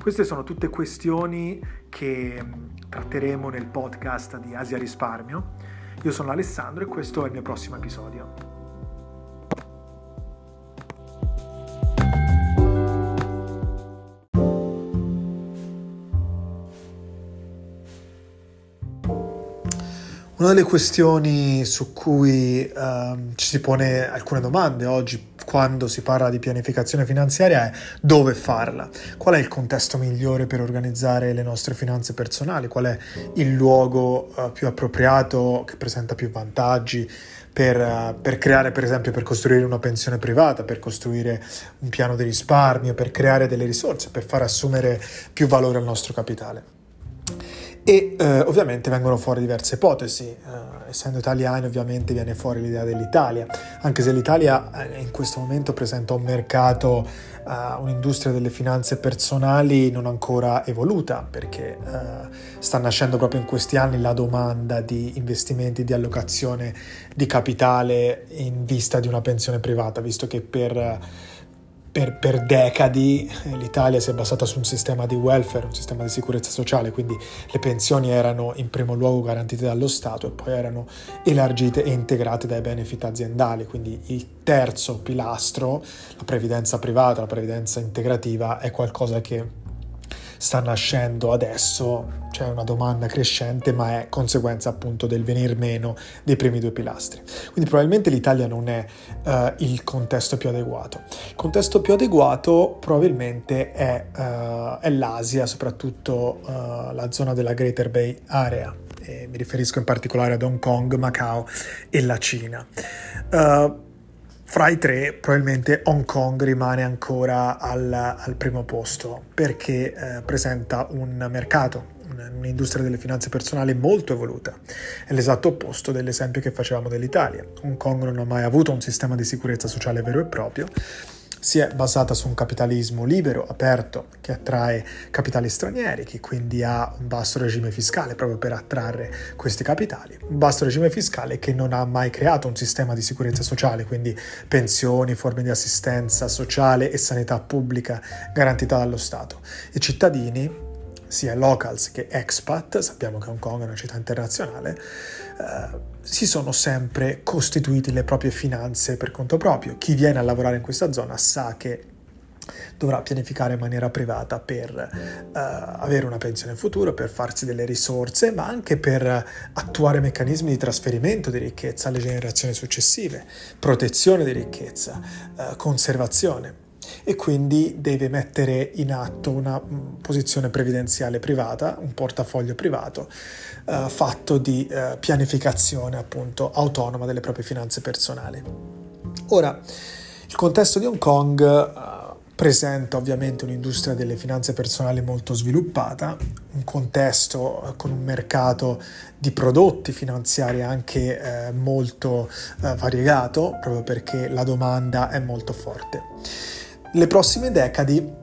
Queste sono tutte questioni che tratteremo nel podcast di Asia Risparmio io sono Alessandro e questo è il mio prossimo episodio. Una delle questioni su cui uh, ci si pone alcune domande oggi quando si parla di pianificazione finanziaria è dove farla, qual è il contesto migliore per organizzare le nostre finanze personali, qual è il luogo uh, più appropriato che presenta più vantaggi per, uh, per, creare, per esempio, per costruire una pensione privata, per costruire un piano di risparmio, per creare delle risorse, per far assumere più valore al nostro capitale e eh, ovviamente vengono fuori diverse ipotesi, eh, essendo italiani ovviamente viene fuori l'idea dell'Italia, anche se l'Italia eh, in questo momento presenta un mercato, eh, un'industria delle finanze personali non ancora evoluta, perché eh, sta nascendo proprio in questi anni la domanda di investimenti, di allocazione di capitale in vista di una pensione privata, visto che per per, per, decadi eh, l'Italia si è basata su un sistema di welfare, un sistema di sicurezza sociale, quindi le pensioni erano in primo luogo garantite dallo Stato e poi erano elargite e integrate dai benefit aziendali, quindi il terzo pilastro, la previdenza privata, la previdenza integrativa, è qualcosa che sta nascendo adesso, c'è una domanda crescente, ma è conseguenza appunto del venir meno dei primi due pilastri. Quindi probabilmente l'Italia non è uh, il contesto più adeguato. Il contesto più adeguato probabilmente è, uh, è l'Asia, soprattutto uh, la zona della Greater Bay Area. E mi riferisco in particolare ad Hong Kong, Macao e la Cina. Uh, fra i tre, probabilmente Hong Kong rimane ancora al, al primo posto perché eh, presenta un mercato, un'industria delle finanze personali molto evoluta. È l'esatto opposto dell'esempio che facevamo dell'Italia. Hong Kong non ha mai avuto un sistema di sicurezza sociale vero e proprio si è basata su un capitalismo libero, aperto, che attrae capitali stranieri, che quindi ha un basso regime fiscale proprio per attrarre questi capitali, un basso regime fiscale che non ha mai creato un sistema di sicurezza sociale, quindi pensioni, forme di assistenza sociale e sanità pubblica garantita dallo Stato. I cittadini sia locals che expat, sappiamo che Hong Kong è una città internazionale, eh, si sono sempre costituiti le proprie finanze per conto proprio. Chi viene a lavorare in questa zona sa che dovrà pianificare in maniera privata per uh, avere una pensione futuro, per farsi delle risorse, ma anche per attuare meccanismi di trasferimento di ricchezza alle generazioni successive, protezione di ricchezza, uh, conservazione e quindi deve mettere in atto una mm, posizione previdenziale privata, un portafoglio privato eh, fatto di eh, pianificazione appunto autonoma delle proprie finanze personali. Ora, il contesto di Hong Kong eh, presenta ovviamente un'industria delle finanze personali molto sviluppata, un contesto eh, con un mercato di prodotti finanziari anche eh, molto eh, variegato, proprio perché la domanda è molto forte le prossime decadi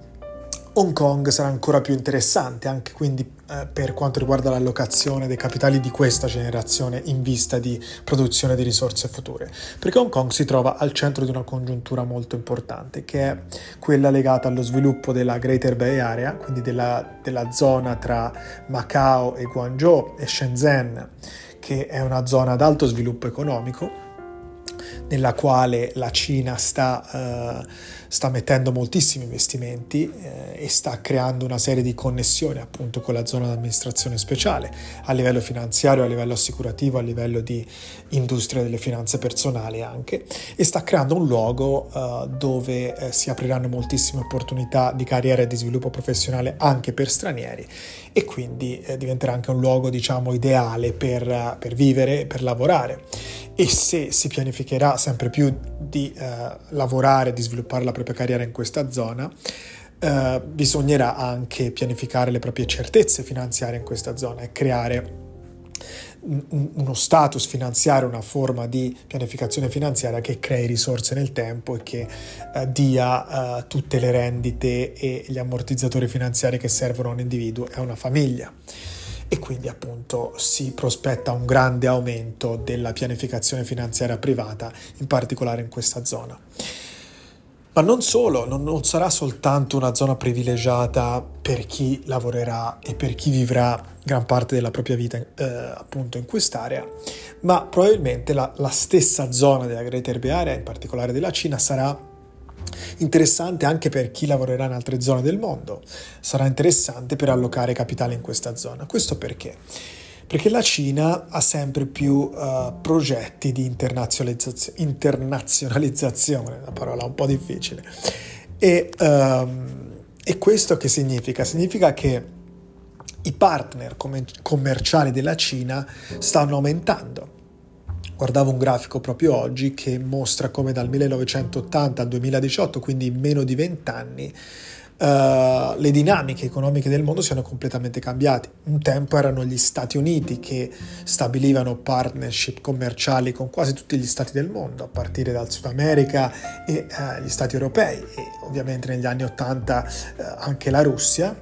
Hong Kong sarà ancora più interessante anche quindi eh, per quanto riguarda l'allocazione dei capitali di questa generazione in vista di produzione di risorse future, perché Hong Kong si trova al centro di una congiuntura molto importante che è quella legata allo sviluppo della Greater Bay Area, quindi della, della zona tra Macao e Guangzhou e Shenzhen, che è una zona ad alto sviluppo economico nella quale la Cina sta, uh, sta mettendo moltissimi investimenti uh, e sta creando una serie di connessioni appunto con la zona di amministrazione speciale a livello finanziario, a livello assicurativo, a livello di industria delle finanze personali anche e sta creando un luogo uh, dove si apriranno moltissime opportunità di carriera e di sviluppo professionale anche per stranieri e quindi diventerà anche un luogo diciamo ideale per, per vivere, per lavorare. E se si pianificherà sempre più di eh, lavorare, di sviluppare la propria carriera in questa zona, eh, bisognerà anche pianificare le proprie certezze finanziarie in questa zona e creare uno status finanziario, una forma di pianificazione finanziaria che crei risorse nel tempo e che eh, dia eh, tutte le rendite e gli ammortizzatori finanziari che servono a un individuo e a una famiglia. E quindi appunto si prospetta un grande aumento della pianificazione finanziaria privata, in particolare in questa zona. Ma non solo, non, non, sarà soltanto una zona privilegiata per chi lavorerà e per chi vivrà gran parte della propria vita eh, appunto in quest'area, ma probabilmente la, la stessa zona della Greater Bay Area, in particolare della Cina, sarà interessante anche per chi lavorerà in altre zone del mondo, sarà interessante per allocare capitale in questa zona. Questo perché? perché la Cina ha sempre più uh, progetti di internazionalizzazione, internazionalizzazione, una parola un po' difficile. E, um, e questo che significa? Significa che i partner commerciali della Cina stanno aumentando. Guardavo un grafico proprio oggi che mostra come dal 1980 al 2018, quindi in meno di 20 anni, uh, le dinamiche economiche del mondo siano completamente cambiate. Un tempo erano gli Stati Uniti che stabilivano partnership commerciali con quasi tutti gli stati del mondo, a partire dal Sud America e uh, gli stati europei e ovviamente negli anni 80 uh, eh, anche la Russia.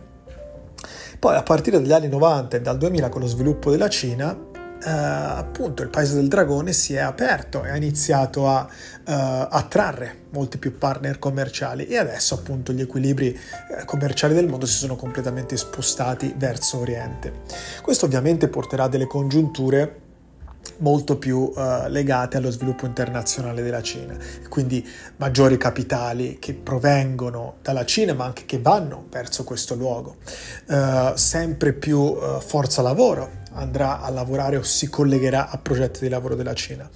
Poi a partire dagli anni 90 e dal 2000 con lo sviluppo della Cina eh, appunto il paese del dragone si è aperto e ha iniziato a uh, attrarre molti più partner commerciali. E adesso appunto gli equilibri eh, commerciali del mondo si sono completamente spostati verso Oriente. Questo ovviamente porterà delle congiunture molto più uh, legate allo sviluppo internazionale della Cina, quindi maggiori capitali che provengono dalla Cina ma anche che vanno verso questo luogo, uh, sempre più uh, forza lavoro andrà a lavorare o si collegherà a progetti di lavoro della Cina.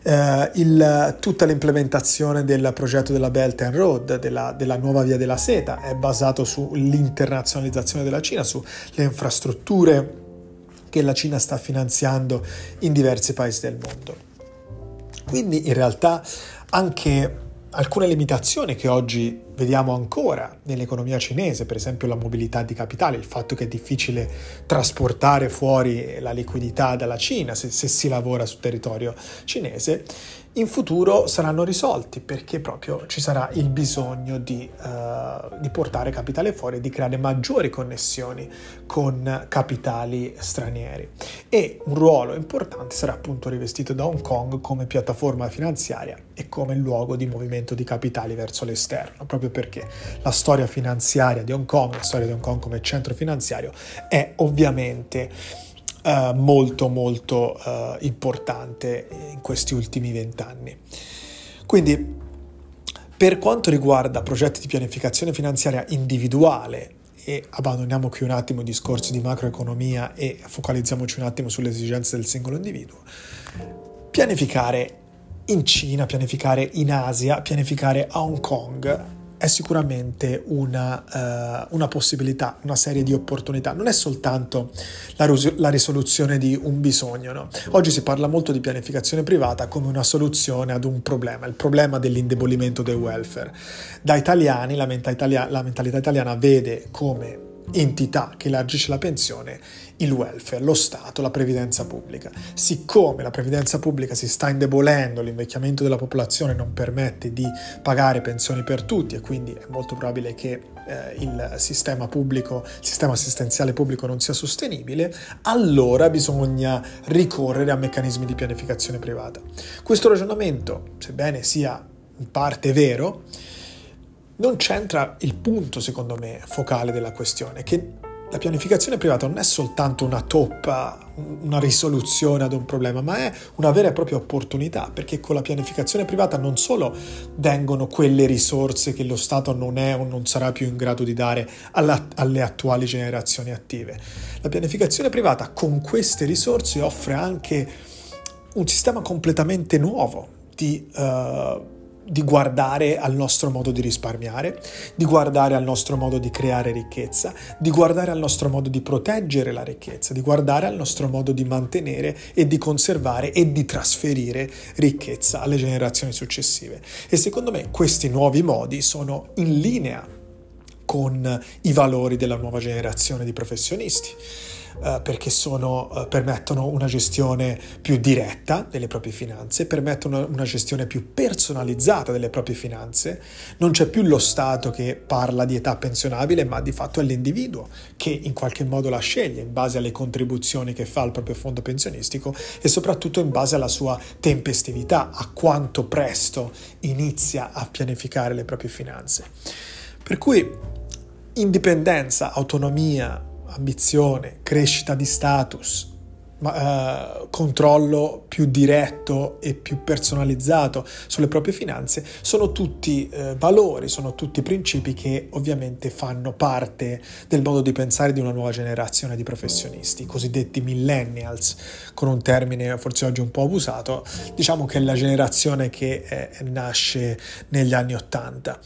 Uh, il, tutta l'implementazione del progetto della Belt and Road, della, della, nuova via della seta, è basato sull'internazionalizzazione della Cina, sulle infrastrutture che la Cina sta finanziando in diversi paesi del mondo. Quindi in realtà anche alcune limitazioni che oggi vediamo ancora nell'economia cinese, per esempio la mobilità di capitale, il fatto che è difficile trasportare fuori la liquidità dalla Cina se, se si lavora sul territorio cinese, in futuro saranno risolti perché proprio ci sarà il bisogno di, uh, di portare capitale fuori, di creare maggiori connessioni con capitali stranieri. E un ruolo importante sarà appunto rivestito da Hong Kong come piattaforma finanziaria e come luogo di movimento di capitali verso l'esterno, proprio perché la storia finanziaria di Hong Kong, la storia di Hong Kong come centro finanziario è ovviamente uh, molto molto uh, importante in questi ultimi vent'anni. Quindi per quanto riguarda progetti di pianificazione finanziaria individuale, e abbandoniamo qui un attimo i discorsi di macroeconomia e focalizziamoci un attimo sulle esigenze del singolo individuo, pianificare in Cina, pianificare in Asia, pianificare a Hong Kong è sicuramente una, uh, una, possibilità, una serie di opportunità. Non è soltanto la, ris- la risoluzione di un bisogno. No? Oggi si parla molto di pianificazione privata come una soluzione ad un problema, il problema dell'indebolimento del welfare. Da italiani, la mentalità, la mentalità italiana vede come entità che elargisce la pensione il welfare, lo Stato, la previdenza pubblica. Siccome la previdenza pubblica si sta indebolendo, l'invecchiamento della popolazione non permette di pagare pensioni per tutti e quindi è molto probabile che eh, il sistema pubblico, il sistema assistenziale pubblico non sia sostenibile, allora bisogna ricorrere a meccanismi di pianificazione privata. Questo ragionamento, sebbene sia in parte vero, non c'entra il punto, secondo me, focale della questione, che la pianificazione privata non è soltanto una toppa, una risoluzione ad un problema, ma è una vera e propria opportunità, perché con la pianificazione privata non solo vengono quelle risorse che lo Stato non è o non sarà più in grado di dare alla, alle attuali generazioni attive. La pianificazione privata con queste risorse offre anche un sistema completamente nuovo di... Uh, di guardare al nostro modo di risparmiare, di guardare al nostro modo di creare ricchezza, di guardare al nostro modo di proteggere la ricchezza, di guardare al nostro modo di mantenere e di conservare e di trasferire ricchezza alle generazioni successive. E secondo me questi nuovi modi sono in linea con i valori della nuova generazione di professionisti. Uh, perché sono, uh, permettono una gestione più diretta delle proprie finanze, permettono una gestione più personalizzata delle proprie finanze. Non c'è più lo Stato che parla di età pensionabile, ma di fatto è l'individuo che in qualche modo la sceglie in base alle contribuzioni che fa al proprio fondo pensionistico e soprattutto in base alla sua tempestività, a quanto presto inizia a pianificare le proprie finanze. Per cui indipendenza, autonomia, ambizione, crescita di status, ma, uh, controllo più diretto e più personalizzato sulle proprie finanze, sono tutti uh, valori, sono tutti principi che ovviamente fanno parte del modo di pensare di una nuova generazione di professionisti, i cosiddetti millennials, con un termine forse oggi un po' abusato, diciamo che è la generazione che eh, nasce negli anni Ottanta.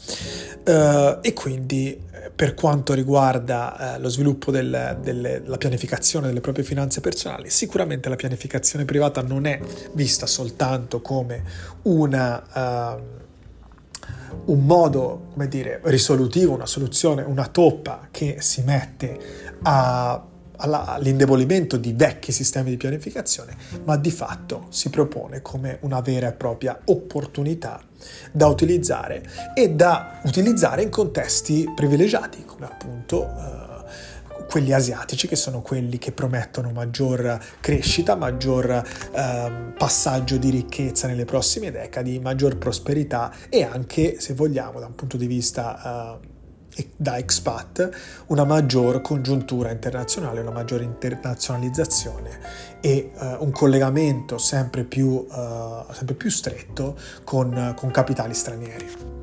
Uh, e quindi per quanto riguarda lo sviluppo del, pianificazione delle proprie finanze personali, sicuramente la pianificazione privata non è vista soltanto come una, uh, un modo, come dire, risolutivo, una soluzione, una toppa che si mette a all'indebolimento di vecchi sistemi di pianificazione, ma di fatto si propone come una vera e propria opportunità da utilizzare e da utilizzare in contesti privilegiati, come appunto eh, quelli asiatici, che sono quelli che promettono maggior crescita, maggior eh, passaggio di ricchezza nelle prossime decadi, maggior prosperità e anche, se vogliamo, da un punto di vista eh, da expat, una maggior congiuntura internazionale, una maggiore internazionalizzazione e eh, un collegamento sempre più, eh, sempre più stretto con, con capitali stranieri.